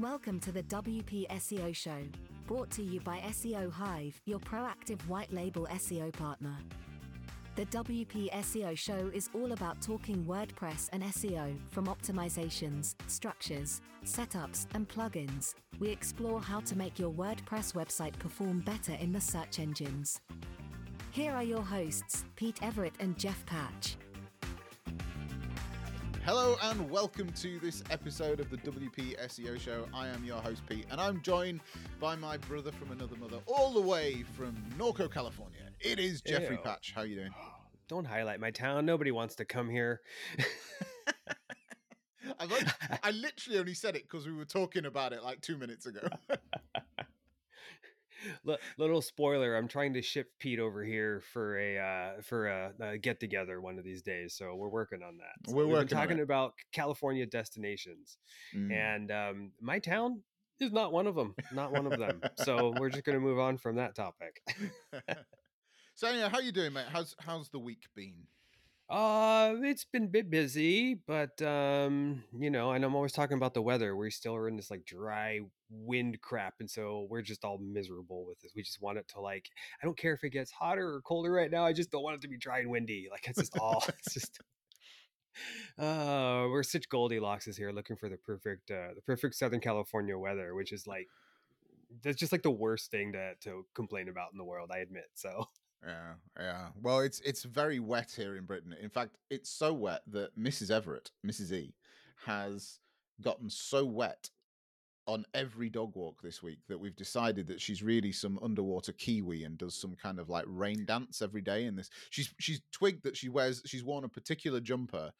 Welcome to the WP SEO Show, brought to you by SEO Hive, your proactive white label SEO partner. The WP SEO Show is all about talking WordPress and SEO, from optimizations, structures, setups, and plugins. We explore how to make your WordPress website perform better in the search engines. Here are your hosts, Pete Everett and Jeff Patch. Hello and welcome to this episode of the WP SEO Show. I am your host Pete, and I'm joined by my brother from another mother, all the way from Norco, California. It is Jeffrey Ew. Patch. How you doing? Don't highlight my town. Nobody wants to come here. I've only, I literally only said it because we were talking about it like two minutes ago. L- little spoiler: I'm trying to ship Pete over here for a uh, for a, a get together one of these days. So we're working on that. So We're working talking about California destinations, Mm. and um, my town is not one of them. Not one of them. so we're just going to move on from that topic. so anyway, how you doing, mate? How's how's the week been? Uh, it's been a bit busy, but um, you know, and I'm always talking about the weather. We still are in this like dry wind crap, and so we're just all miserable with this. We just want it to like, I don't care if it gets hotter or colder right now. I just don't want it to be dry and windy. Like it's just all, it's just. Uh, we're such Goldilockses here, looking for the perfect, uh, the perfect Southern California weather, which is like, that's just like the worst thing to to complain about in the world. I admit. So Yeah, yeah. Well, it's it's very wet here in Britain. In fact, it's so wet that Mrs. Everett, Mrs. E, has gotten so wet on every dog walk this week that we've decided that she's really some underwater kiwi and does some kind of like rain dance every day in this. She's she's twigged that she wears she's worn a particular jumper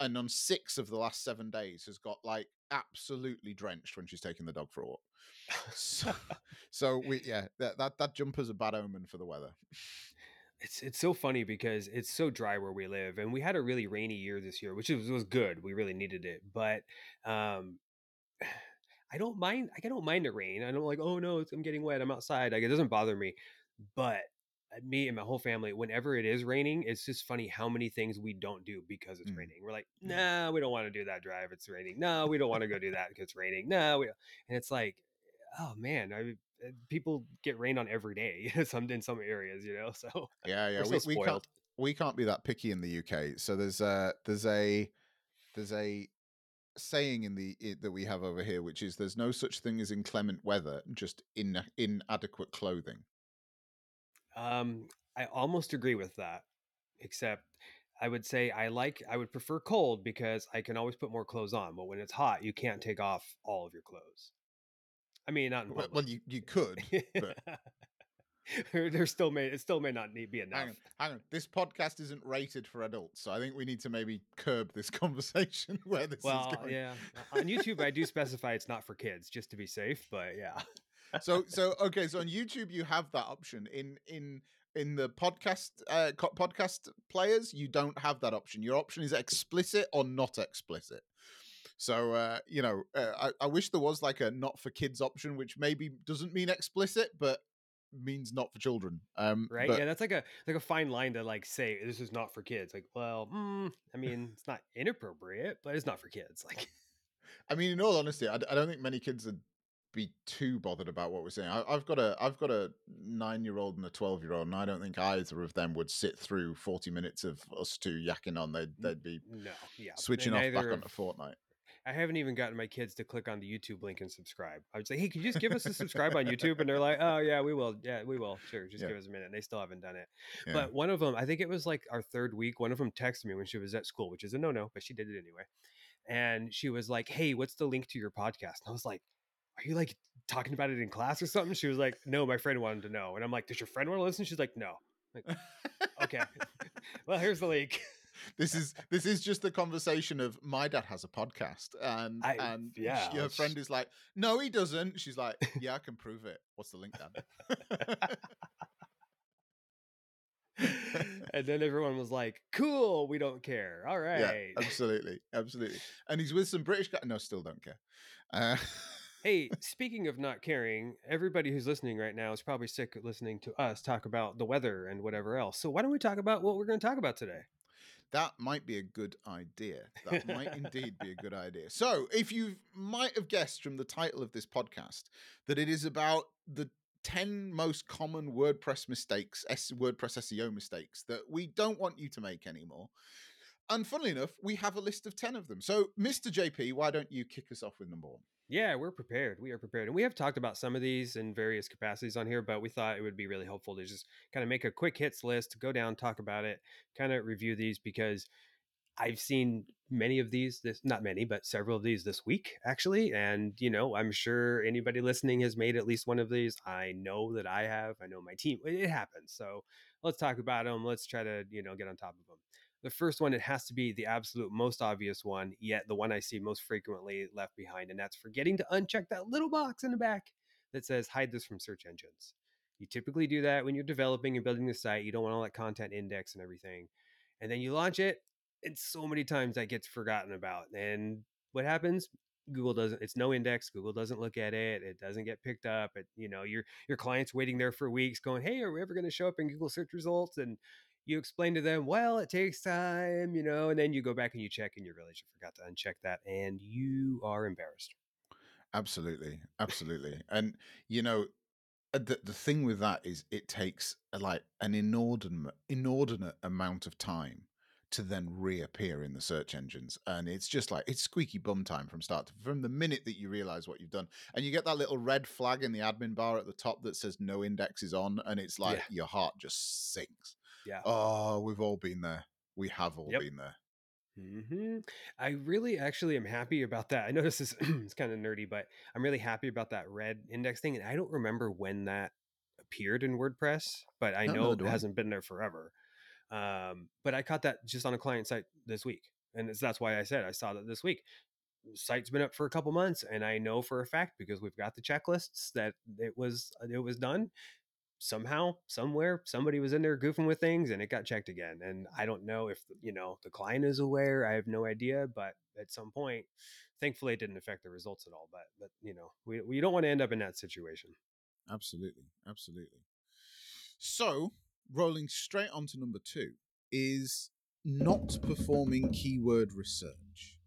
and on six of the last seven days has got like absolutely drenched when she's taking the dog for a walk. So, so we yeah, that, that that jumper's a bad omen for the weather. It's it's so funny because it's so dry where we live, and we had a really rainy year this year, which was, was good. We really needed it, but um, I don't mind. I don't mind the rain. I don't like. Oh no, it's, I'm getting wet. I'm outside. Like it doesn't bother me. But me and my whole family, whenever it is raining, it's just funny how many things we don't do because it's Mm. raining. We're like, nah, we don't want to do that drive. It's raining. No, we don't want to go do that because it's raining. No, we. And it's like, oh man, I. uh, People get rain on every day. some in some areas, you know. So Yeah, yeah. we're We, so we can't we can't be that picky in the UK. So there's a there's a there's a saying in the i that we have over here, which is there's no such thing as inclement weather, just in inadequate clothing. Um, I almost agree with that, except I would say I like I would prefer cold because I can always put more clothes on. But when it's hot, you can't take off all of your clothes. I mean, not in Well, well, you you could. but- there, still may it still may not need be enough. Hang on, hang on. This podcast isn't rated for adults, so I think we need to maybe curb this conversation where this is Well, going. yeah, on YouTube I do specify it's not for kids just to be safe. But yeah, so so okay so on youtube you have that option in in in the podcast uh podcast players you don't have that option your option is explicit or not explicit so uh you know uh, I, I wish there was like a not for kids option which maybe doesn't mean explicit but means not for children um right. but- yeah, that's like a like a fine line to like say this is not for kids. Like, well, mm, I mean, it's not inappropriate, but it's not for kids. Like. I mean, in all honesty, i, I don't think many kids would be too bothered about what we're saying. I, I've got a I've got a nine year old and a twelve year old, and I don't think either of them would sit through forty minutes of us two yakking on. They'd they'd be No, yeah. switching off back neither onto Fortnite. I haven't even gotten my kids to click on the YouTube link and subscribe. I would say, hey, could you just give us a subscribe on YouTube? And they're like, oh, yeah, we will. Yeah, we will. Sure. Just Yeah. give us a minute. And they still haven't done it. Yeah. But one of them, I think it was like our third week, one of them texted me when she was at school, which is a no no, but she did it anyway. And she was like, hey, what's the link to your podcast? And I was like, are you like talking about it in class or something? She was like, no, my friend wanted to know. And I'm like, does your friend want to listen? She's like, no. Like, okay. well, here's the link. this is this is just the conversation of my dad has a podcast, and I- and yeah, your friend is like, no, he doesn't. She's like, yeah, I can prove it. What's the link, Dad? and then everyone was like, cool, we don't care. All right. Yeah, absolutely, absolutely. And he's with some British guy. No, still don't care. Uh, hey, speaking of not caring, everybody who's listening right now is probably sick of listening to us talk about the weather and whatever else. So why don't we talk about what we're going to talk about today? That might be a good idea. That might indeed be a good idea. So, if you might have guessed from the title of this podcast that it is about the 10 most common WordPress mistakes, WordPress SEO mistakes that we don't want you to make anymore. And funnily enough, we have a list of 10 of them. So, Mr. JP, why don't you kick us off with number one? Yeah, we're prepared. We are prepared. And we have talked about some of these in various capacities on here, but we thought it would be really helpful to just kind of make a quick hits list, go down, talk about it, kind of review these because I've seen many of these this not many, but several of these this week actually. And you know, I'm sure anybody listening has made at least one of these. I know that I have. I know my team. It happens. So let's talk about them. Let's try to, you know, get on top of them. The first one, it has to be the absolute most obvious one, yet the one I see most frequently left behind, and that's forgetting to uncheck that little box in the back that says hide this from search engines. You typically do that when you're developing and building the site. You don't want all that content index and everything. And then you launch it, and so many times that gets forgotten about. And what happens? Google doesn't it's no index. Google doesn't look at it. It doesn't get picked up. It, you know, your your client's waiting there for weeks going, "Hey, are we ever going to show up in Google search results?" and you explain to them, well, it takes time, you know, and then you go back and you check and you realize you forgot to uncheck that and you are embarrassed. Absolutely. Absolutely. and, you know, uh, the, the thing with that is it takes uh, like an inordinate, inordinate amount of time to then reappear in the search engines and it's just like it's squeaky bum time from start to from the minute that you realize what you've done and you get that little red flag in the admin bar at the top that says no index is on and it's like yeah. your heart just sinks yeah. Oh, we've all been there. We have all yep. been there. Mm-hmm. I really actually am happy about that. I know this is it's kind of nerdy, but I'm really happy about that red index thing. And I don't remember when that appeared in WordPress, but I know it hasn't been there forever. Um, but I caught that just on a client site this week, and that's why I said I saw that this week. Site's been up for a couple months, and I know for a fact because we've got the checklists that it was it was done somehow somewhere somebody was in there goofing with things and it got checked again and i don't know if you know the client is aware i have no idea but at some point thankfully it didn't affect the results at all but but you know we, we don't want to end up in that situation. Absolutely absolutely. So rolling straight on to number two is not performing keyword research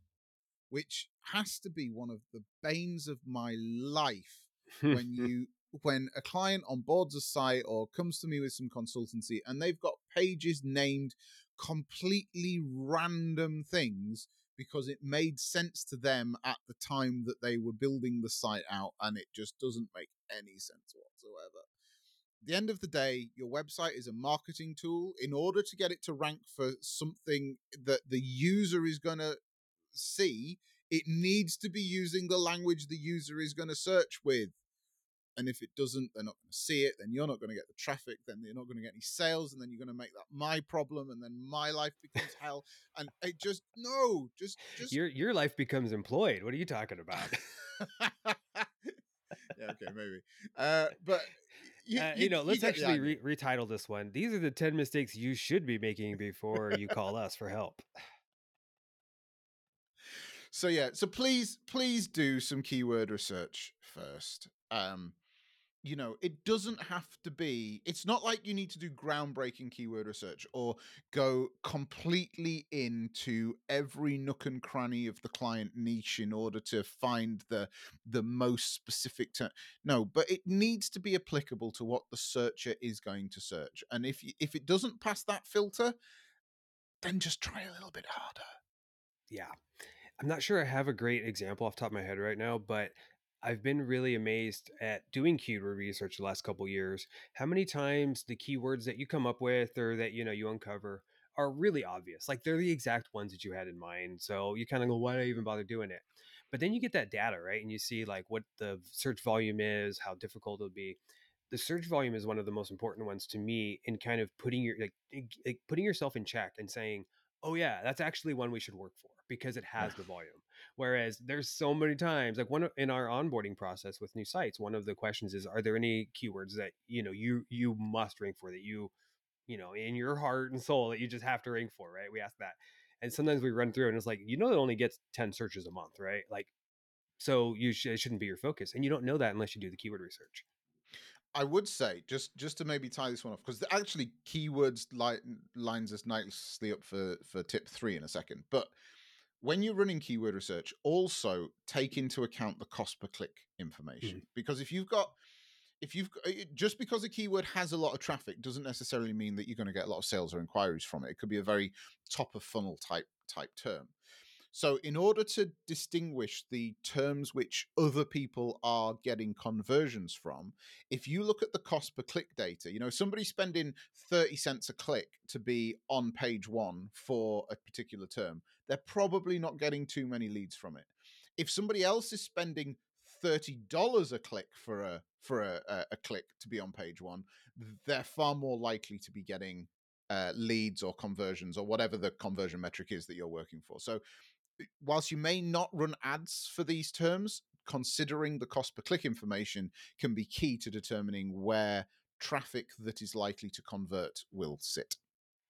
which has to be one of the banes of my life when you when a client onboards a site or comes to me with some consultancy and they've got pages named completely random things because it made sense to them at the time that they were building the site out and it just doesn't make any sense whatsoever. At the end of the day, your website is a marketing tool. In order to get it to rank for something that the user is going to see, it needs to be using the language the user is going to search with. And if it doesn't, they're not going to see it. Then you're not going to get the traffic. Then you're not going to get any sales. And then you're going to make that my problem. And then my life becomes hell. And it just no, just just your your life becomes employed. What are you talking about? yeah, okay, maybe. Uh, but you, uh, you, you, know, let's you actually re- retitle this one. These are the ten mistakes you should be making before you call us for help. So yeah, so please, please do some keyword research first. Um, you know, it doesn't have to be, it's not like you need to do groundbreaking keyword research or go completely into every nook and cranny of the client niche in order to find the the most specific term. No, but it needs to be applicable to what the searcher is going to search. And if if it doesn't pass that filter, then just try a little bit harder. Yeah. I'm not sure I have a great example off top of my head right now, but I've been really amazed at doing keyword research the last couple years. How many times the keywords that you come up with or that you know you uncover are really obvious. Like they're the exact ones that you had in mind. So you kind of go, why did I even bother doing it? But then you get that data, right? And you see like what the search volume is, how difficult it'll be. The search volume is one of the most important ones to me in kind of putting your like, like putting yourself in check and saying, oh yeah, that's actually one we should work for because it has the volume. Whereas there's so many times, like one in our onboarding process with new sites, one of the questions is, are there any keywords that you know you you must rank for that you you know in your heart and soul that you just have to rank for, right? We ask that, and sometimes we run through and it's like you know it only gets ten searches a month, right? Like so you sh- it shouldn't be your focus, and you don't know that unless you do the keyword research. I would say just just to maybe tie this one off because actually keywords li- lines us nicely up for for tip three in a second. But when you're running keyword research, also take into account the cost per click information Mhm. because if you've got if you've just because a keyword has a lot of traffic doesn't necessarily mean that you're going to get a lot of sales or inquiries from it. It could be a very top of funnel type type term. So, in order to distinguish the terms which other people are getting conversions from, if you look at the cost per click data, you know, somebody spending 30 cents a click to be on page one for a particular term, they're probably not getting too many leads from it. If somebody else is spending $30 a click for a for a, a, click to be on page one, they're far more likely to be getting uh, leads or conversions or whatever the conversion metric is that you're working for. So whilst you may not run ads for these terms, considering the cost per click information can be key to determining where traffic that is likely to convert will sit.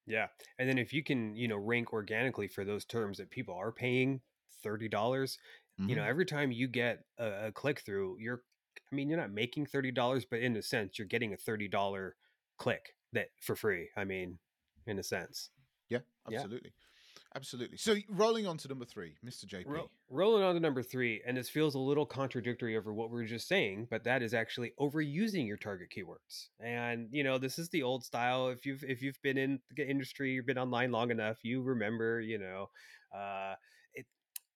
Yeah. And then if you can, you know, rank organically for those terms that people are paying $30, dollars you know, Mhm. every time you get a, a click through, you're, I mean, you're not making $30, but in a sense, you're getting a $30 click that for free. I mean, in a sense. yeah, Yeah. Absolutely. So rolling on to number three, Mr. JP. Ro- rolling on to number three, and this feels a little contradictory over what we were just saying, but that is actually overusing your target keywords. And you know, this is the old style. If you've if you've been in the industry, you've been online long enough, you remember. You know, uh.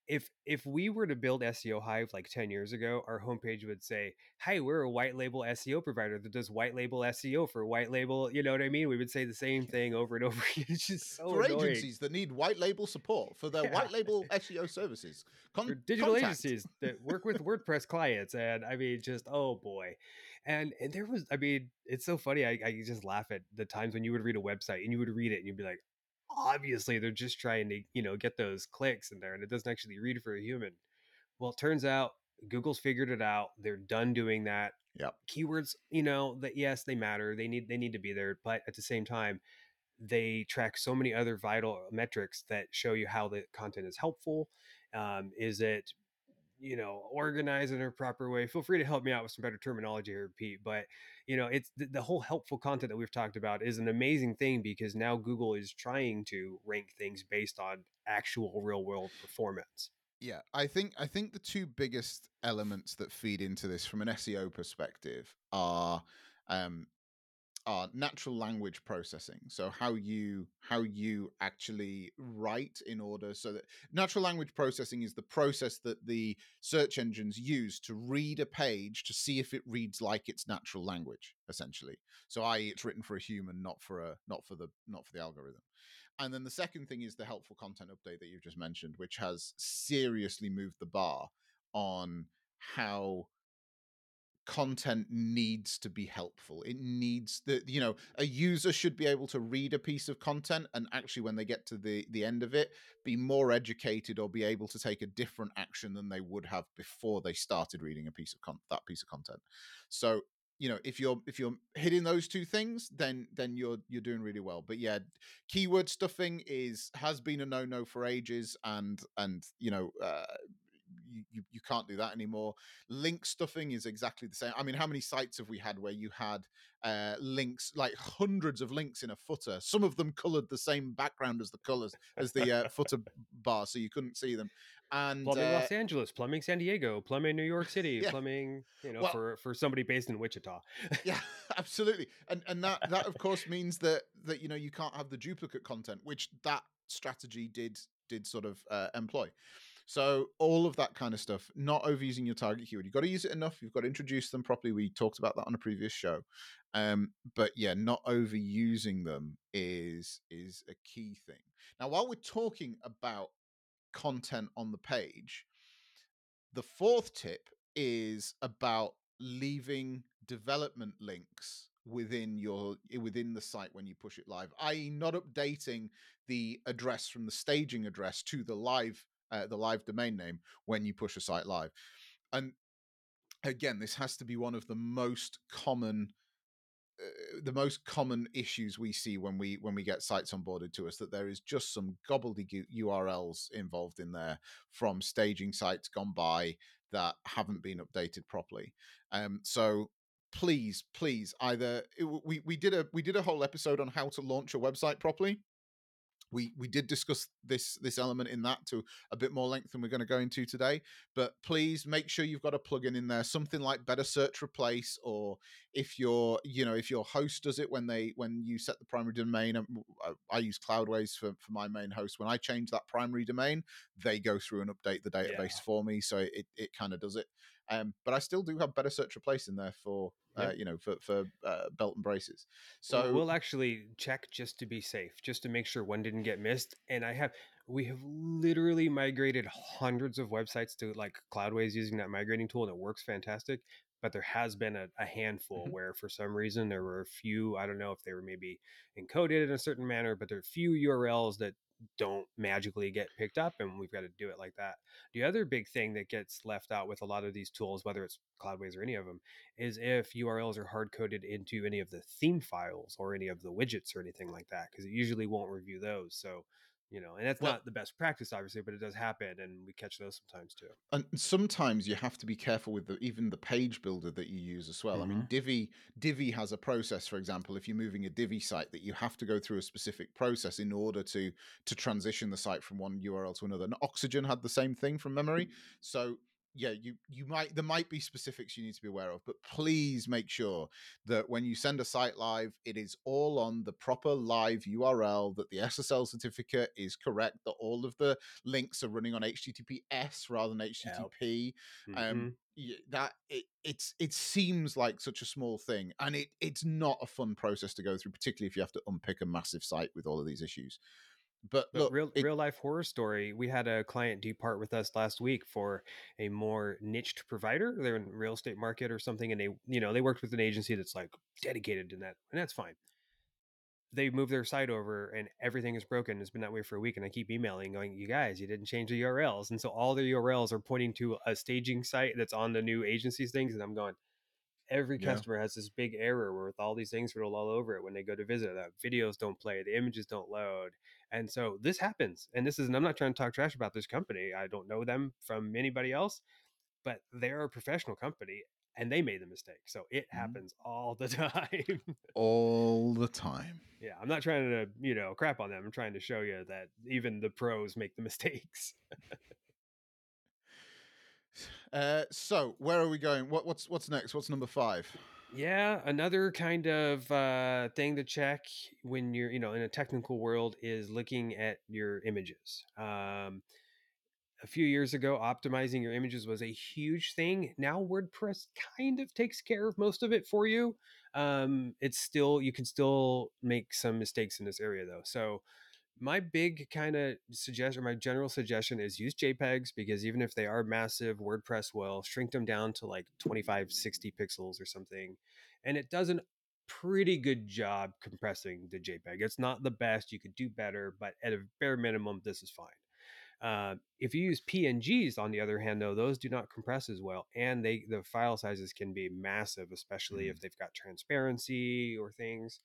If if we were to build SEO Hive like ten years ago, our homepage would say, "Hey, we're a white label SEO provider that does white label SEO for white label." You know what I mean? We would say the same thing over and over again. It's just so for annoying. agencies that need white label support for their Yeah. white label SEO services. Con- for digital contact. agencies that work with WordPress clients, and I mean, just oh boy, and and there was, I mean, it's so funny. I, I just laugh at the times when you would read a website and you would read it and you'd be like, obviously they're just trying to you know get those clicks in there, and it doesn't actually read for a human. Well, it turns out Google's figured it out. They're done doing that. Yep. Keywords, you know, that yes, they matter. They need they need to be there, but at the same time, they track so many other vital metrics that show you how the content is helpful. Um, is it you know organized in a proper way feel free to help me out with some better terminology here pete but you know it's the, the whole helpful content that we've talked about is an amazing thing because now google is trying to rank things based on actual real world performance. Yeah, I think I think the two biggest elements that feed into this from an SEO perspective are um, are natural language processing. So how you how you actually write in order so that natural language processing is the process that the search engines use to read a page to see if it reads like its natural language, essentially. So i.e. it's written for a human, not for a not for the not for the algorithm. And then the second thing is the helpful content update that you've just mentioned, which has seriously moved the bar on how content needs to be helpful. It needs that you know a user should be able to read a piece of content and actually when they get to the the end of it be more educated or be able to take a different action than they would have before they started reading a piece of con- that piece of content. So you know if you're if you're hitting those two things then then you're you're doing really well but yeah keyword stuffing is has been a no no for ages and and you know uh you, you, you can't do that anymore. Link stuffing is exactly the same. I mean, how many sites have we had where you had uh, links, like hundreds of links in a footer? Some of them colored the same background as the colors as the uh, footer bar, so you couldn't see them. And plumbing uh, los angeles plumbing san diego plumbing new york city Yeah. plumbing you know Well- for for somebody based in wichita yeah absolutely and and that that of course means that that you know you can't have the duplicate content which that strategy did did sort of uh, employ so all of that kind of stuff not overusing your target keyword you've got to use it enough you've got to introduce them properly we talked about that on a previous show um but yeah not overusing them is is a key thing. Now while we're talking about content on the page the fourth tip is about leaving development links within your within the site when you push it live i.e not updating the address from the staging address to the live uh, the live domain name when you push a site live and again this has to be one of the most common uh, the most common issues we see when we when we get sites onboarded to us that there is just some gobbledygook URLs involved in there from staging sites gone by that haven't been updated properly. Um, so please, please, either we we did a we did a whole episode on how to launch a website properly we we did discuss this this element in that to a bit more length than we're going to go into today but please make sure you've got a plugin in there something like better search replace or if your you know if your host does it when they when you set the primary domain um, i, use cloudways for, for my main host when i change that primary domain they go through and update the database yeah. for me so it, it kind of does it um, but I still do have better search replace in there for uh, you know for for uh, belt and braces. So we'll actually check just to be safe, just to make sure one didn't get missed. And I have we have literally migrated hundreds of websites to like Cloudways using that migrating tool, and it works fantastic. But there has been a, a handful mm-hmm. where, for some reason, there were a few. I don't know if they were maybe encoded in a certain manner, but there are a few URLs that don't magically get picked up and we've got to do it like that. The other big thing that gets left out with a lot of these tools, whether it's Cloudways or any of them, is if URLs are hard coded into any of the theme files or any of the widgets or anything like that, because it usually won't review those. So you know and that's well, not the best practice obviously but it does happen and we catch those sometimes too and sometimes you have to be careful with the, even the page builder that you use as well mm-hmm. i mean mm-hmm. divi divi has a process for example if you're moving a divi site that you have to go through a specific process in order to to transition the site from one url to another and oxygen had the same thing from memory so yeah, you you might there might be specifics you need to be aware of, but please make sure that when you send a site live, it is all on the proper live URL, that the SSL certificate is correct, that all of the links are running on HTTPS rather than HTTP. Um, mm-hmm. That it it's it seems like such a small thing, and it it's not a fun process to go through, particularly if you have to unpick a massive site with all of these issues. But, but look, real it, real life horror story. We had a client depart with us last week for a more niched provider. They're in real estate market or something, and they you know they worked with an agency that's like dedicated to that, and that's fine. They moved their site over, and everything is broken. It's been that way for a week, and I keep emailing, going, "You guys, you didn't change the URLs," and so all the URLs are pointing to a staging site that's on the new agency's things, and I'm going, every customer yeah. has this big error with all these things written all over it when they go to visit. The videos don't play, the images don't load, and so this happens. And this is, and I'm not trying to talk trash about this company. I don't know them from anybody else, but they're a professional company, and they made the mistake. So it mm-hmm. happens all the time. all the time. Yeah, I'm not trying to you know crap on them. I'm trying to show you that even the pros make the mistakes. Uh, so where are we going? What, what's what's next? What's number five? Yeah, another kind of uh, thing to check when you're, you know, in a technical world is looking at your images. Um, a few years ago, optimizing your images was a huge thing. Now WordPress kind of takes care of most of it for you. Um, it's still you can still make some mistakes in this area though. So my big kind of suggestion, my general suggestion is use JPEGs because even if they are massive, WordPress will shrink them down to like 25, 60 pixels or something. And it does a pretty good job compressing the JPEG. It's not the best, you could do better, but at a bare minimum, this is fine. Uh, if you use PNGs, on the other hand, though, those do not compress as well, and they the file sizes can be massive, especially mm. if they've got transparency or things.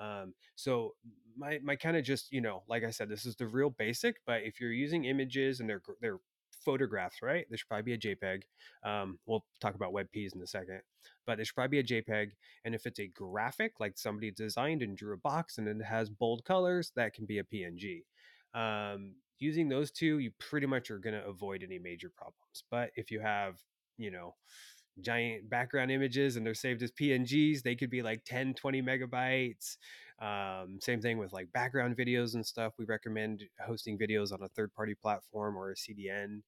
Um, so my my kind of just you know, like I said, this is the real basic. But if you're using images and they're they're photographs, right? There should probably be a JPEG. Um, we'll talk about WebPs in a second, but there should probably be a JPEG. And if it's a graphic, like somebody designed and drew a box and it has bold colors, that can be a PNG. Um, using those two, you pretty much are going to avoid any major problems. But if you have, you know, giant background images and they're saved as PNGs. They could be like 10, 20 megabytes. Um, same thing with like background videos and stuff. We recommend hosting videos on a third party platform or a CDN.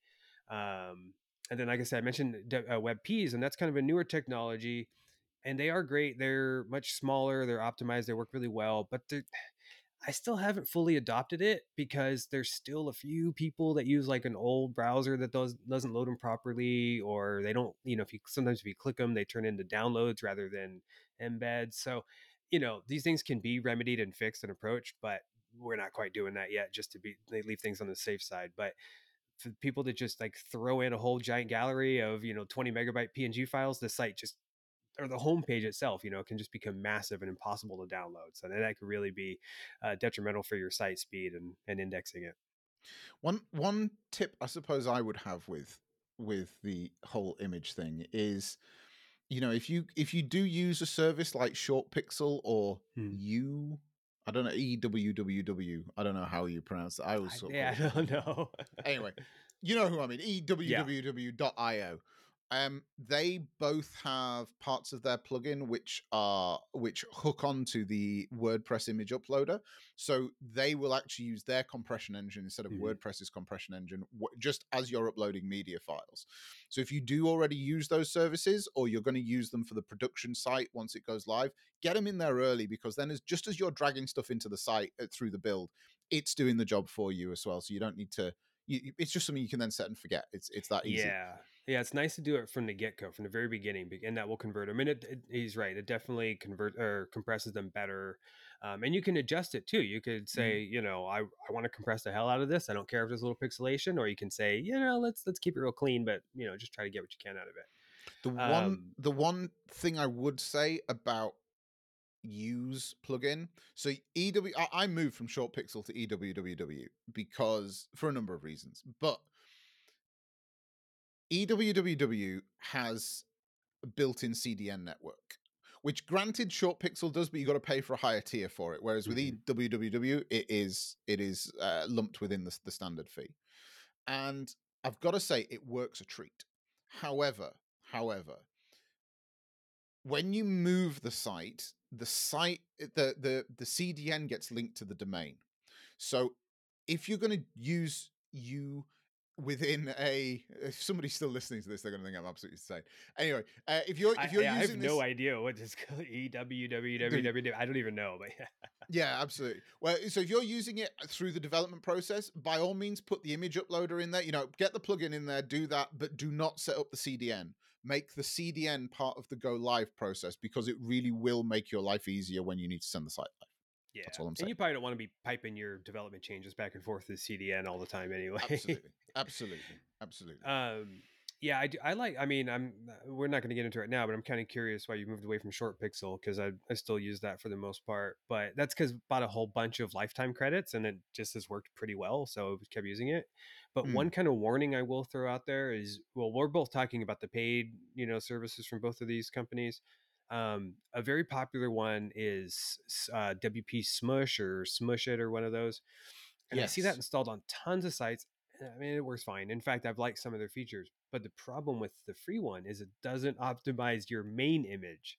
Um, and then, like I said, I mentioned uh, WebPs, and that's kind of a newer technology. And they are great. They're much smaller. They're optimized. They work really well, but they're I still haven't fully adopted it because there's still a few people that use like an old browser that does doesn't load them properly, or they don't. You know, if you sometimes if you click them, they turn into downloads rather than embeds. So, you know, these things can be remedied and fixed and approached, but we're not quite doing that yet. Just to be, they leave things on the safe side, but for people to just like throw in a whole giant gallery of you know 20 megabyte png files the site just or the homepage itself, you know, can just become massive and impossible to download. So that could really be uh, detrimental for your site speed and, and indexing it. One one tip I suppose I would have with with the whole image thing is you know, if you if you do use a service like Short Pixel or Hmm. you, I don't know EWWW. I don't know how you pronounce it. I of yeah, I don't know. anyway, you know who I mean. E ewww.io. Um, they both have parts of their plugin which are which hook onto the WordPress image uploader, so they will actually use their compression engine instead of Mhm. WordPress's compression engine, just as you're uploading media files. So if you do already use those services, or you're going to use them for the production site once it goes live, get them in there early because then, as just as you're dragging stuff into the site uh, through the build, it's doing the job for you as well. So you don't need to. You- it's just something you can then set and forget. It's it's that easy. Yeah, yeah, it's nice to do it from the get go, from the very beginning, and that will convert them. And it, it, he's right; it definitely convert or compresses them better. Um, and you can adjust it too. You could say, you know, I, I want to compress the hell out of this. I don't care if there's a little pixelation, or you can say, you know, let's let's keep it real clean, but you know, just try to get what you can out of it. The one Um, the one thing I would say about use plugin. So EW I, I moved from Short Pixel to EWWW because for a number of reasons. But EWWW has a built-in CDN network, which granted Short Pixel does, but you got to pay for a higher tier for it. Whereas with EWWW, it is it is uh, lumped within the, the standard fee. And I've got to say, it works a treat. However, however, when you move the site, the site eh, the the the CDN gets linked to the domain. So if you're going to use you within a if somebody's still listening to this, they're going to think I'm absolutely insane. Anyway, uh, if you're if you're yeah, I have using no this, idea what this EWWW. I don't even know, but yeah. Yeah, absolutely. Well, so if you're using it through the development process, by all means, put the image uploader in there. You know, get the plugin in there, do that, but do not set up the CDN. Make the CDN part of the go live process because it really will make your life easier when you need to send the site live. Yeah, that's all I'm saying. and you probably don't want to be piping your development changes back and forth to CDN all the time anyway. Absolutely, absolutely, absolutely. um, yeah, I, do, I like. I mean, I'm. uh, We're not going to get into it now, but I'm kind of curious why you moved away from Short Pixel because I, I still use that for the most part. But that's because bought a whole bunch of lifetime credits and it just has worked pretty well, so I kept using it. But Mm. one kind of warning I will throw out there is, well, we're both talking about the paid, you know, services from both of these companies. Um, a very popular one is uh, WP Smush or Smush It or one of those. And I see that installed on tons of sites. I mean, it works fine. In fact, I've liked some of their features. But the problem with the free one is it doesn't optimize your main image,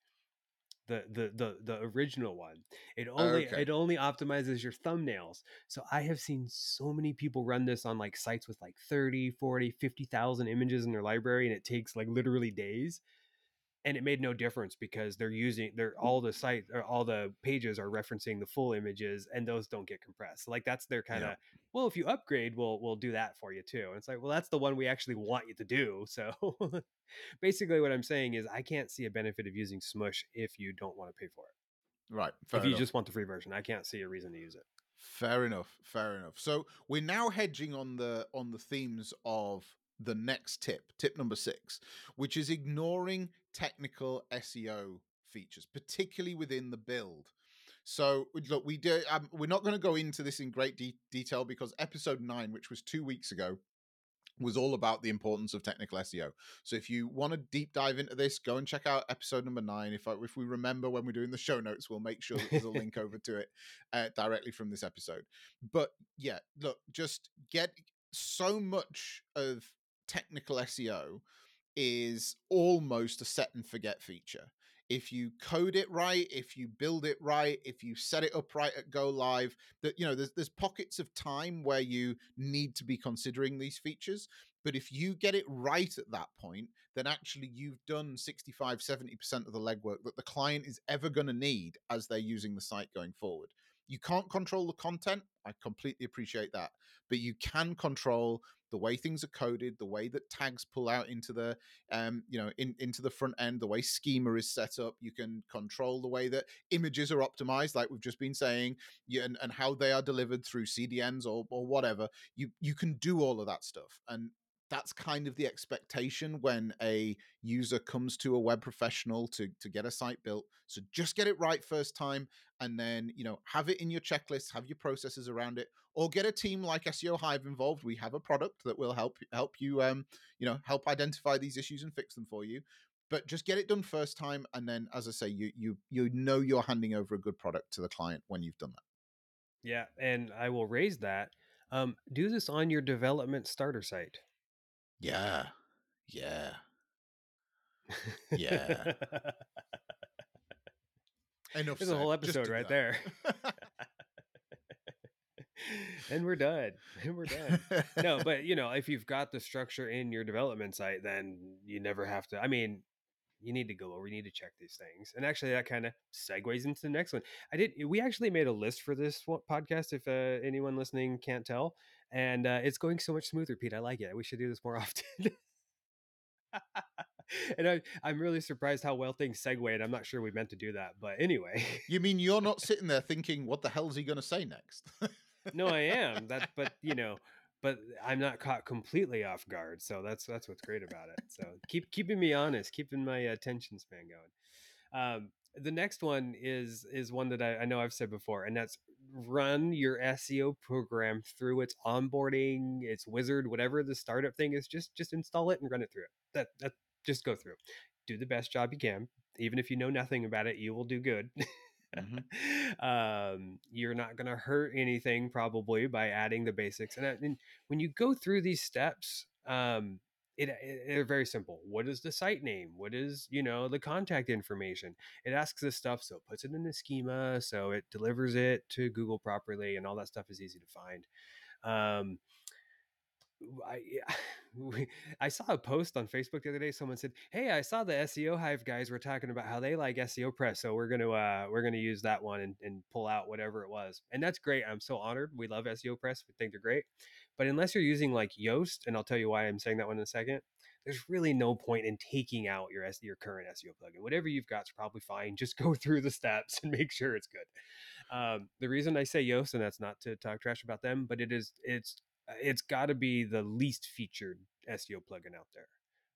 the the the the original one. It only Okay. it only optimizes your thumbnails. So I have seen so many people run this on like sites with like 30, 40, 50,000 images in their library and it takes like literally days. And it made no difference because they're using they're mm. all the site or all the pages are referencing the full images and those don't get compressed. Like that's their kind of Yeah. well, if you upgrade, we'll we'll do that for you too. And it's like, well, that's the one we actually want you to do. So basically what I'm saying is I can't see a benefit of using Smush if you don't want to pay for it. Right. If you just want the free version, I can't see a reason to use it. Fair enough. Fair enough. So we're now hedging on the on the themes of the next tip, tip number six, which is ignoring technical SEO features, particularly within the build. So look, we do. Um, we're not going to go into this in great de- detail because episode nine, which was two weeks ago, was all about the importance of technical SEO. So if you want to deep dive into this, go and check out episode number nine. If I, if we remember when we're doing the show notes, we'll make sure that there's a link over to it uh, directly from this episode. But yeah, look, just get so much of technical SEO is almost a set and forget feature. If you code it right, if you build it right, if you set it up right at go live, that you know, there's there's pockets of time where you need to be considering these features. But if you get it right at that point, then actually you've done 65, 70% of the legwork that the client is ever going to need as they're using the site going forward. You can't control the content. I completely appreciate that. But you can control the way things are coded, the way that tags pull out into the um, you know, in, into the front end, the way schema is set up. You can control the way that images are optimized, like we've just been saying, and, and how they are delivered through CDNs or or whatever. You you can do all of that stuff. And that's kind of the expectation when a user comes to a web professional to to get a site built so just get it right first time and then you know have it in your checklist have your processes around it or get a team like SEO Hive involved we have a product that will help help you um you know help identify these issues and fix them for you but just get it done first time, and then, as I say, you you you know you're handing over a good product to the client when you've done that. Yeah, and I will raise that. Um, do this on your development starter site. Yeah, yeah, yeah. Enough. There's a whole episode right that. there. and we're done. And we're done. No, but you know, if you've got the structure in your development site, then you never have to. I mean, you need to go over, you need to check these things. And actually, that kind of segues into the next one. I did, we actually made a list for this podcast, if uh, anyone listening can't tell. And uh, it's going so much smoother, Pete. I like it. We should do this more often. and I, I'm really surprised how well things segue. And I'm not sure we meant to do that. But anyway. You mean you're not sitting there thinking, "What the hell's he going to say next?" no i am that but you know but i'm not caught completely off guard so that's that's what's great about it so keep keeping me honest keeping my attention span going um the next one is is one that I, I know i've said before and that's run your seo program through its onboarding its wizard whatever the startup thing is just just install it and run it through it. That that just go through. Do the best job you can. Even if you know nothing about it you will do good. Um, you're not going to hurt anything probably by adding the basics. And, uh, and when you go through these steps, um, it, it, they're very simple. What is the site name? What is you know the contact information? It asks this stuff, so it puts it in the schema, so it delivers it to Google properly, and all that stuff is easy to find. Um, I I saw a post on Facebook the other day. Someone said, "Hey, I saw the SEO Hive guys were talking about how they like SEO Press, so we're gonna uh, we're gonna use that one and, and pull out whatever it was." And that's great. I'm so honored. We love SEO Press. We think they're great. But unless you're using like Yoast, and I'll tell you why I'm saying that one in a second, there's really no point in taking out your S- your current SEO plugin. Whatever you've got is probably fine. Just go through the steps and make sure it's good. Um, the reason I say Yoast, and that's not to talk trash about them, but it is it's uh, it's got to be the least featured SEO plugin out there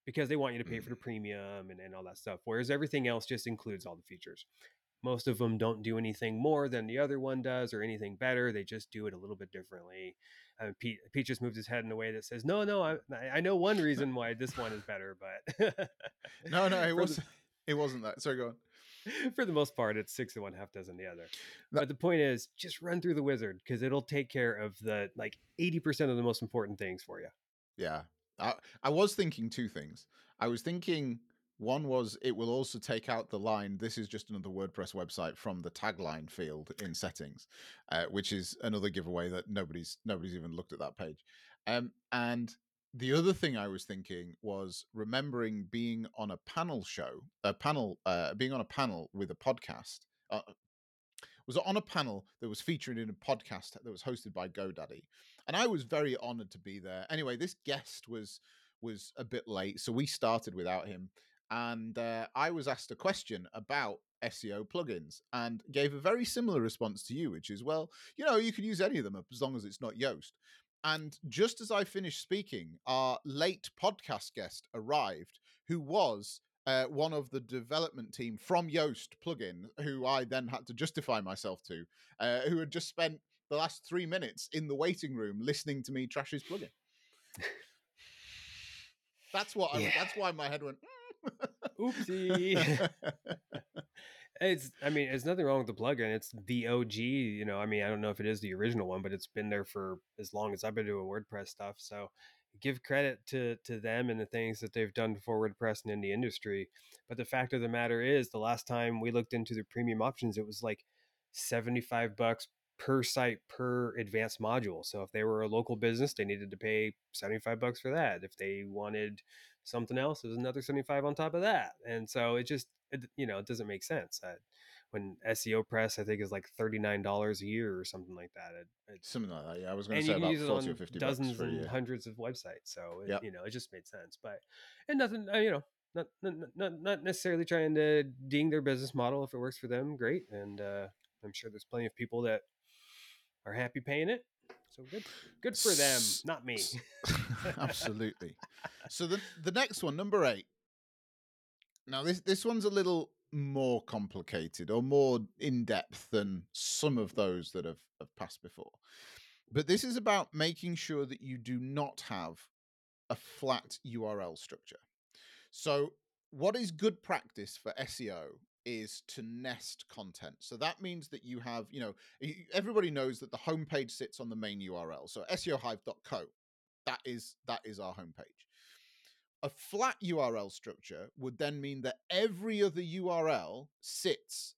because they want you to pay for the premium and, and all that stuff. Whereas everything else just includes all the features. Most of them don't do anything more than the other one does or anything better. They just do it a little bit differently. Uh, Pete, Pete just moved his head in a way that says, "No, no, I, I know one reason why this one is better, but no, no, it For was. the- It wasn't that. Sorry, go on. for the most part, it's six of one, half dozen the other. No- But the point is, just run through the wizard because it'll take care of the like eighty percent of the most important things for you. Yeah. I, I was thinking two things. I was thinking one was it will also take out the line, this is just another WordPress website from the tagline field in settings, uh, which is another giveaway that nobody's nobody's even looked at that page. Um, and the other thing I was thinking was remembering being on a panel show, a panel, uh, being on a panel with a podcast. Uh, was on a panel that was featured in a podcast that was hosted by GoDaddy, and I was very honored to be there. Anyway, this guest was was a bit late, so we started without him, and uh, I was asked a question about SEO plugins and gave a very similar response to you, which is, well, you know, you can use any of them as long as it's not Yoast. And just as I finished speaking, our late podcast guest arrived, who was uh, one of the development team from Yoast plugin, who I then had to justify myself to, uh, who had just spent the last three minutes in the waiting room listening to me trash his plugin. That's what. I, That's why my head went. Oopsie. It's, I mean, there's nothing wrong with the plugin. It's the OG, you know. I mean, I don't know if it is the original one, but it's been there for as long as I've been doing WordPress stuff. So give credit to to them and the things that they've done for WordPress and in the industry. But the fact of the matter is, the last time we looked into the premium options, it was like 75 bucks per site per advanced module. So if they were a local business, they needed to pay 75 bucks for that. If they wanted something else, it was another 75 on top of that. And so it just, it, you know, it doesn't make sense. Uh, when SEO Press, I think, is like $39 a year or something like that. It, it, Something like that. Yeah, I was going to say about use it forty on or fifty dozens for and hundreds of websites. So it, Yep. you know, it just made sense. But and nothing, uh, you know, not, not not not necessarily trying to ding their business model. If it works for them, great. And uh, I'm sure there's plenty of people that are happy paying it. So good, good for them, not me. Absolutely. So the the next one, number eight. Now this this one's a little more complicated or more in depth than some of those that have, have passed before. But this is about making sure that you do not have a flat URL structure. So what is good practice for SEO is to nest content. So that means that you have, you know, everybody knows that the homepage sits on the main URL. So SEOhive.co, that is that is our homepage. A flat URL structure would then mean that every other URL sits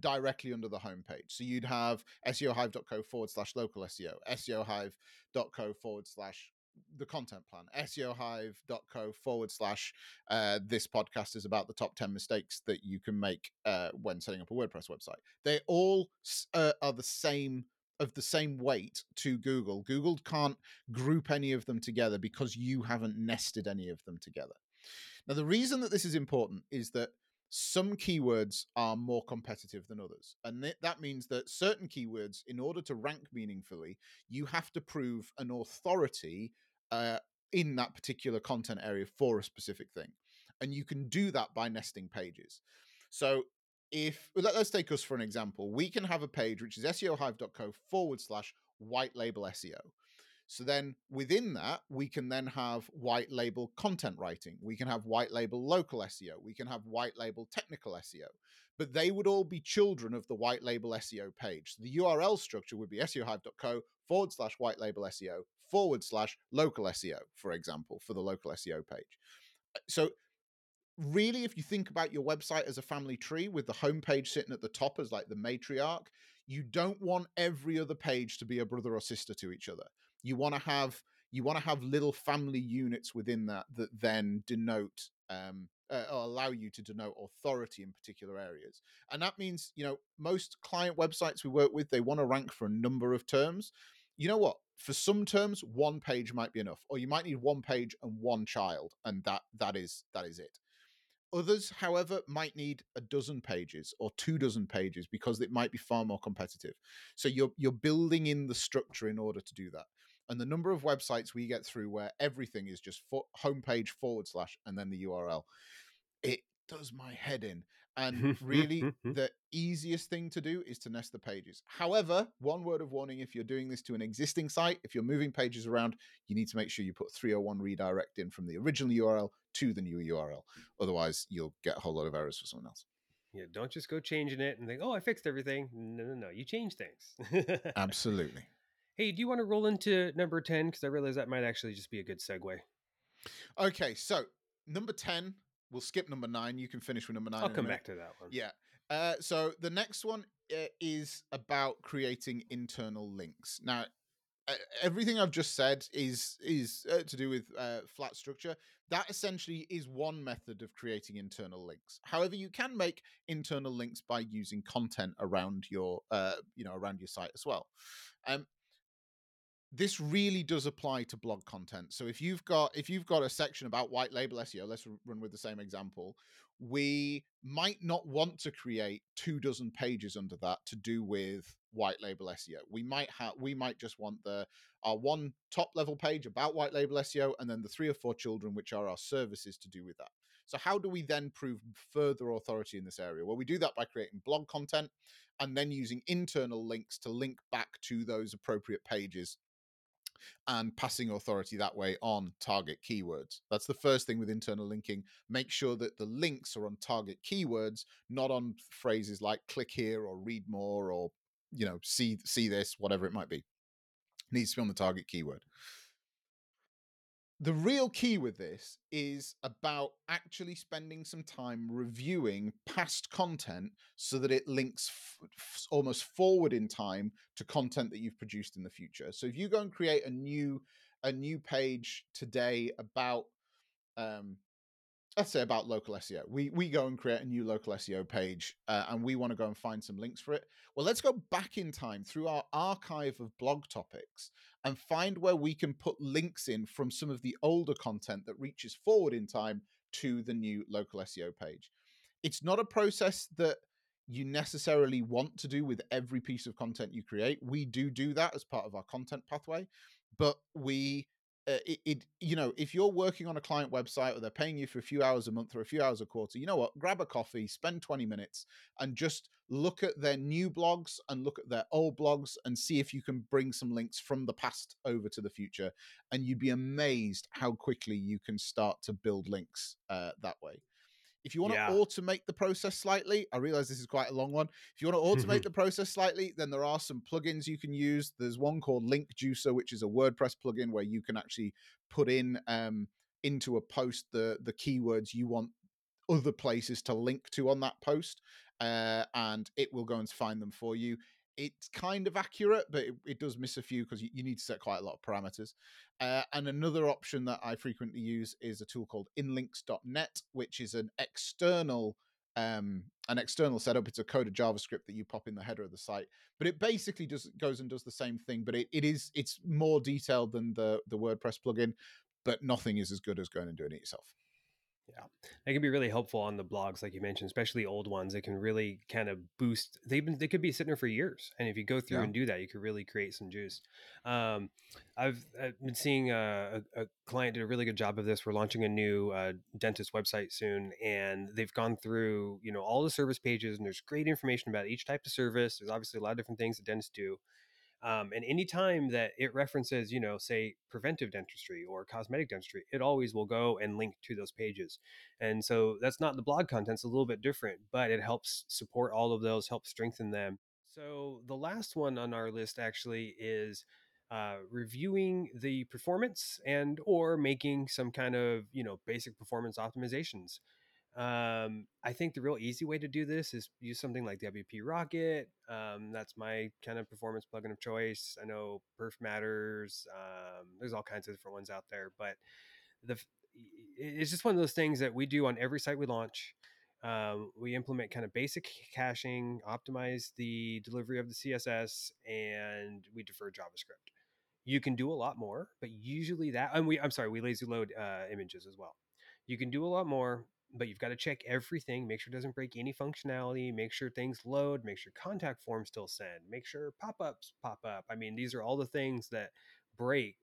directly under the homepage. So you'd have SEOhive.co forward slash local SEO, SEOhive.co forward slash the content plan seohive.co forward slash uh, this podcast is about the top 10 mistakes that you can make uh, when setting up a wordpress website they all uh, are the same of the same weight to google google can't group any of them together because you haven't nested any of them together now the reason that this is important is that some keywords are more competitive than others. And th- that means that certain keywords, in order to rank meaningfully, you have to prove an authority uh, in that particular content area for a specific thing. And you can do that by nesting pages. So if let, us take us for an example, we can have a page which is SEOhive.co forward slash white label SEO. So then within that, we can then have white label content writing. We can have white label local SEO. We can have white label technical SEO. But they would all be children of the white label SEO page. So the URL structure would be SEOhive.co forward slash white label SEO forward slash local SEO, for example, for the local SEO page. Uh, so really, if you think about your website as a family tree with the homepage sitting at the top as like the matriarch, you don't want every other page to be a brother or sister to each other. You want to have you want to have little family units within that that then denote um, uh, allow you to denote authority in particular areas. And that means you know most client websites we work with they want to rank for a number of terms you know what for some terms one page might be enough or you might need one page and one child and that that is that is it Others, however, might need a dozen pages or two dozen pages because it might be far more competitive. So you're you're building in the structure in order to do that and the number of websites we get through where everything is just for, homepage forward slash and then the URL, it does my head in. And really, the easiest thing to do is to nest the pages. However, one word of warning if you're doing this to an existing site, if you're moving pages around, you need to make sure you put 301 redirect in from the original URL to the new URL. Otherwise, you'll get a whole lot of errors for someone else. Yeah, don't just go changing it and think, oh, I fixed everything. No, no, no. You change things. Absolutely. Hey, do you want to roll into number 10? Because I realize that might actually just be a good segue. Okay, so number 10, we'll skip number nine. You can finish with number nine. I'll come back to that one. Yeah. Uh, so the next one uh, is about creating internal links. Now, uh, everything I've just said is is uh, to do with uh, flat structure. That essentially is one method of creating internal links. However, you can make internal links by using content around your uh, you know around your site as well. Um, this really does apply to blog content. So if you've got if you've got a section about white label SEO, let's run with the same example. We might not want to create two dozen pages under that to do with white label SEO. We might have we might just want the our one top level page about white label SEO and then the three or four children which are our services to do with that. So how do we then prove further authority in this area? Well, we do that by creating blog content and then using internal links to link back to those appropriate pages and passing authority that way on target keywords. That's the first thing with internal linking. Make sure that the links are on target keywords, not on phrases like click here or read more or you know see see this whatever it might be. It needs to be on the target keyword the real key with this is about actually spending some time reviewing past content so that it links f- f- almost forward in time to content that you've produced in the future so if you go and create a new a new page today about um, let's say about local SEO. We we go and create a new local SEO page, uh, and we want to go and find some links for it. Well, let's go back in time through our archive of blog topics and find where we can put links in from some of the older content that reaches forward in time to the new local SEO page. It's not a process that you necessarily want to do with every piece of content you create. We do do that as part of our content pathway, but we uh, it, it, you know if you're working on a client website or they're paying you for a few hours a month or a few hours a quarter you know what? Grab a coffee spend 20 minutes and just look at their new blogs and look at their old blogs and see if you can bring some links from the past over to the future and you'd be amazed how quickly you can start to build links uh, that way If you want Yeah. to automate the process slightly, I realize this is quite a long one. If you want to automate the process slightly, then there are some plugins you can use. There's one called Link Juicer, which is a WordPress plugin where you can actually put in um, into a post the the keywords you want other places to link to on that post, uh, and it will go and find them for you. It's kind of accurate, but it, it does miss a few because you, you need to set quite a lot of parameters. Uh, and another option that I frequently use is a tool called inlinks.net, which is an external um, an external setup. It's a code of JavaScript that you pop in the header of the site, but it basically does goes and does the same thing. But it, it is it's more detailed than the the WordPress plugin, but nothing is as good as going and doing it yourself. They can be really helpful on the blogs, like you mentioned, especially old ones. It can really kind of boost. They've been they could be sitting there for years, and if you go through Yeah. and do that, you could really create some juice. Um, I've, I've been seeing a, a, a client did a really good job of this. We're launching a new uh, dentist website soon, and they've gone through you know all the service pages, and there's great information about each type of service. There's obviously a lot of different things that dentists do. Um, and anytime that it references, you know, say preventive dentistry or cosmetic dentistry, it always will go and link to those pages. And so that's not the blog content, it's a little bit different, but it helps support all of those, help strengthen them. So the last one on our list actually is uh, reviewing the performance and or making some kind of you know basic performance optimizations um, I think the real easy way to do this is use something like WP Rocket. Um, that's my kind of performance plugin of choice. I know Perfmatters. Um, there's all kinds of different ones out there, but the it's just one of those things that we do on every site we launch. Um, we implement kind of basic caching, optimize the delivery of the CSS, and we defer JavaScript. You can do a lot more, but usually that, and we, I'm sorry, we lazy load uh, images as well. You can do a lot more, but you've got to check everything, make sure it doesn't break any functionality, make sure things load, make sure contact forms still send, make sure pop-ups pop up. I mean, these are all the things that break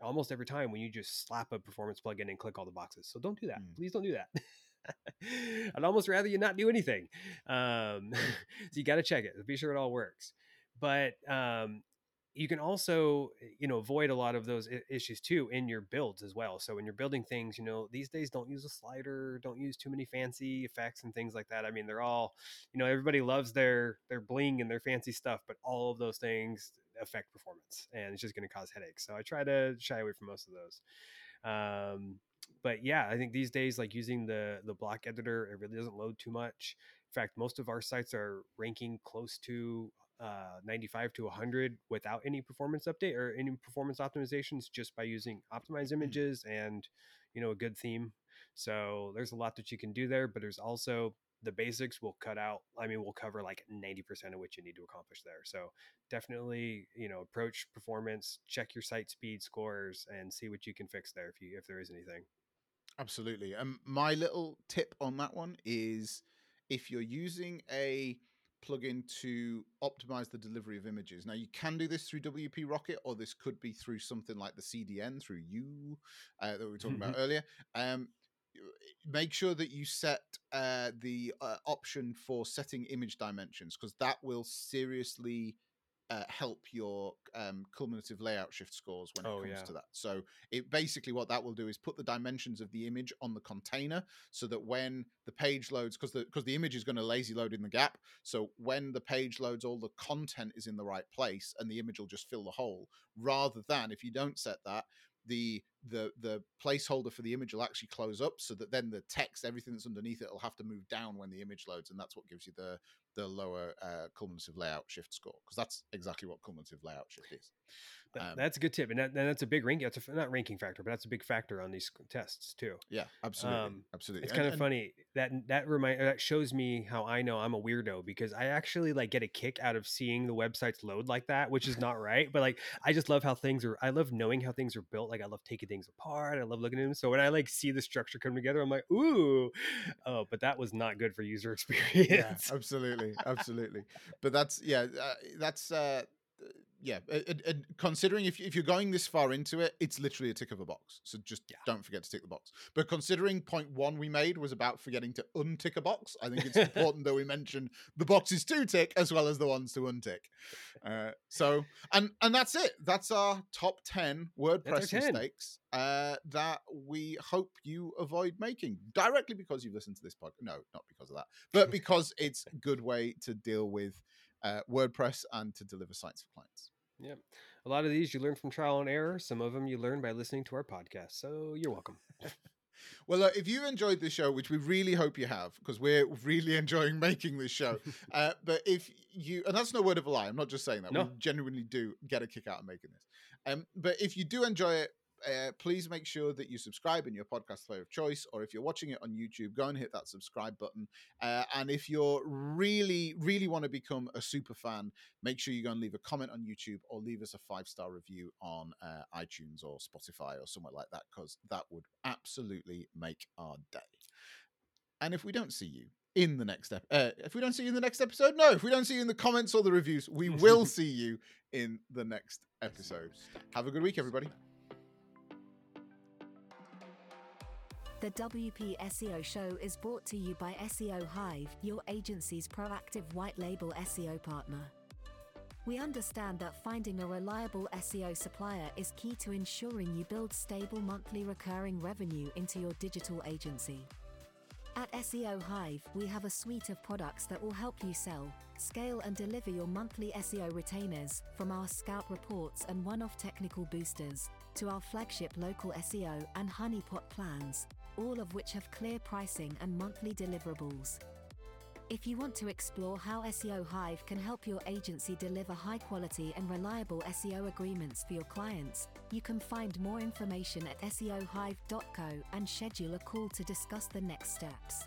almost every time when you just slap a performance plugin and click all the boxes. So don't do that. Mm. Please don't do that. I'd almost rather you not do anything. Um, so you got to check it. Be sure it all works. But um, you can also you know avoid a lot of those issues too in your builds as well. So when you're building things you know these days don't use a slider don't use too many fancy effects and things like that. I mean they're all you know everybody loves their their bling and their fancy stuff but all of those things affect performance and it's just going to cause headaches. So i try to shy away from most of those. Um but yeah i think these days like using the the block editor it really doesn't load too much. In fact most of our sites are ranking close to uh, 95 to 100 without any performance update or any performance optimizations just by using optimized images and you know a good theme. So there's a lot that you can do there but there's also the basics will cut out i mean we'll cover like 90% of what you need to accomplish there. So definitely you know approach performance check your site speed scores and see what you can fix there if you if there is anything. Absolutely. Um, my little tip on that one is if you're using a plugin to optimize the delivery of images. Now you can do this through WP Rocket, or this could be through something like the CDN through you uh, that we were talking about earlier. Um, make sure that you set uh, the uh, option for setting image dimensions because that will seriously uh, help your um, cumulative layout shift scores when it Oh, comes yeah. to that. So it basically what that will do is put the dimensions of the image on the container so that when the page loads because the because the image is going to lazy load in the gap so when the page loads all the content is in the right place and the image will just fill the hole rather than if you don't set that the the the placeholder for the image will actually close up so that then the text everything that's underneath it will have to move down when the image loads and that's what gives you the the lower uh, cumulative layout shift score because that's exactly what cumulative layout shift is Um, that's a good tip and, that, and that's a big ranking that's a, not ranking factor but that's a big factor on these tests too yeah absolutely Um, absolutely It's And- kind of and- funny that that remind that shows me how I know I'm a weirdo because I actually like get a kick out of seeing the websites load like that, which is not right. But like I just love how things are. I love knowing how things are built. Like I love taking things apart. I love looking at them. So when I like see the structure come together, I'm like, ooh, oh, but that was not good for user experience. yeah absolutely absolutely but that's yeah uh, that's uh yeah, considering if if you're going this far into it, it's literally a tick of a box. So just Yeah. don't forget to tick the box. But considering point one we made was about forgetting to untick a box, I think it's important that we mention the boxes to tick as well as the ones to untick. Uh, so and and that's it. That's our top ten WordPress 10. mistakes uh, that we hope you avoid making directly because you've listened to this podcast. No, not because of that, but because it's a good way to deal with uh, WordPress and to deliver sites for clients. Yep. A lot of these you learn from trial and error. Some of them you learn by listening to our podcast. So you're welcome. Well, uh, if you enjoyed this show, which we really hope you have, because we're really enjoying making this show, uh, but if you, and that's no word of a lie, I'm not just saying that, No. we genuinely do get a kick out of making this. Um, but if you do enjoy it, uh, please make sure that you subscribe in your podcast player of choice, or if you're watching it on YouTube, go and hit that subscribe button. Uh, and if you're really, really want to become a super fan, make sure you go and leave a comment on YouTube or leave us a five star review on uh, iTunes or Spotify or somewhere like that, because that would absolutely make our day. And if we don't see you in the next ep- uh, if we don't see you in the next episode, no, if we don't see you in the comments or the reviews, we will see you in the next episode. Have a good week, everybody. The WP SEO show is brought to you by SEO Hive, your agency's proactive white label SEO partner. We understand that finding a reliable SEO supplier is key to ensuring you build stable monthly recurring revenue into your digital agency. At SEO Hive, we have a suite of products that will help you sell, scale, and deliver your monthly SEO retainers, from our scout reports and one off technical boosters, to our flagship local SEO and honeypot plans, all of which have clear pricing and monthly deliverables. If you want to explore how SEO Hive can help your agency deliver high quality and reliable SEO agreements for your clients, you can find more information at SEOhive.co and schedule a call to discuss the next steps.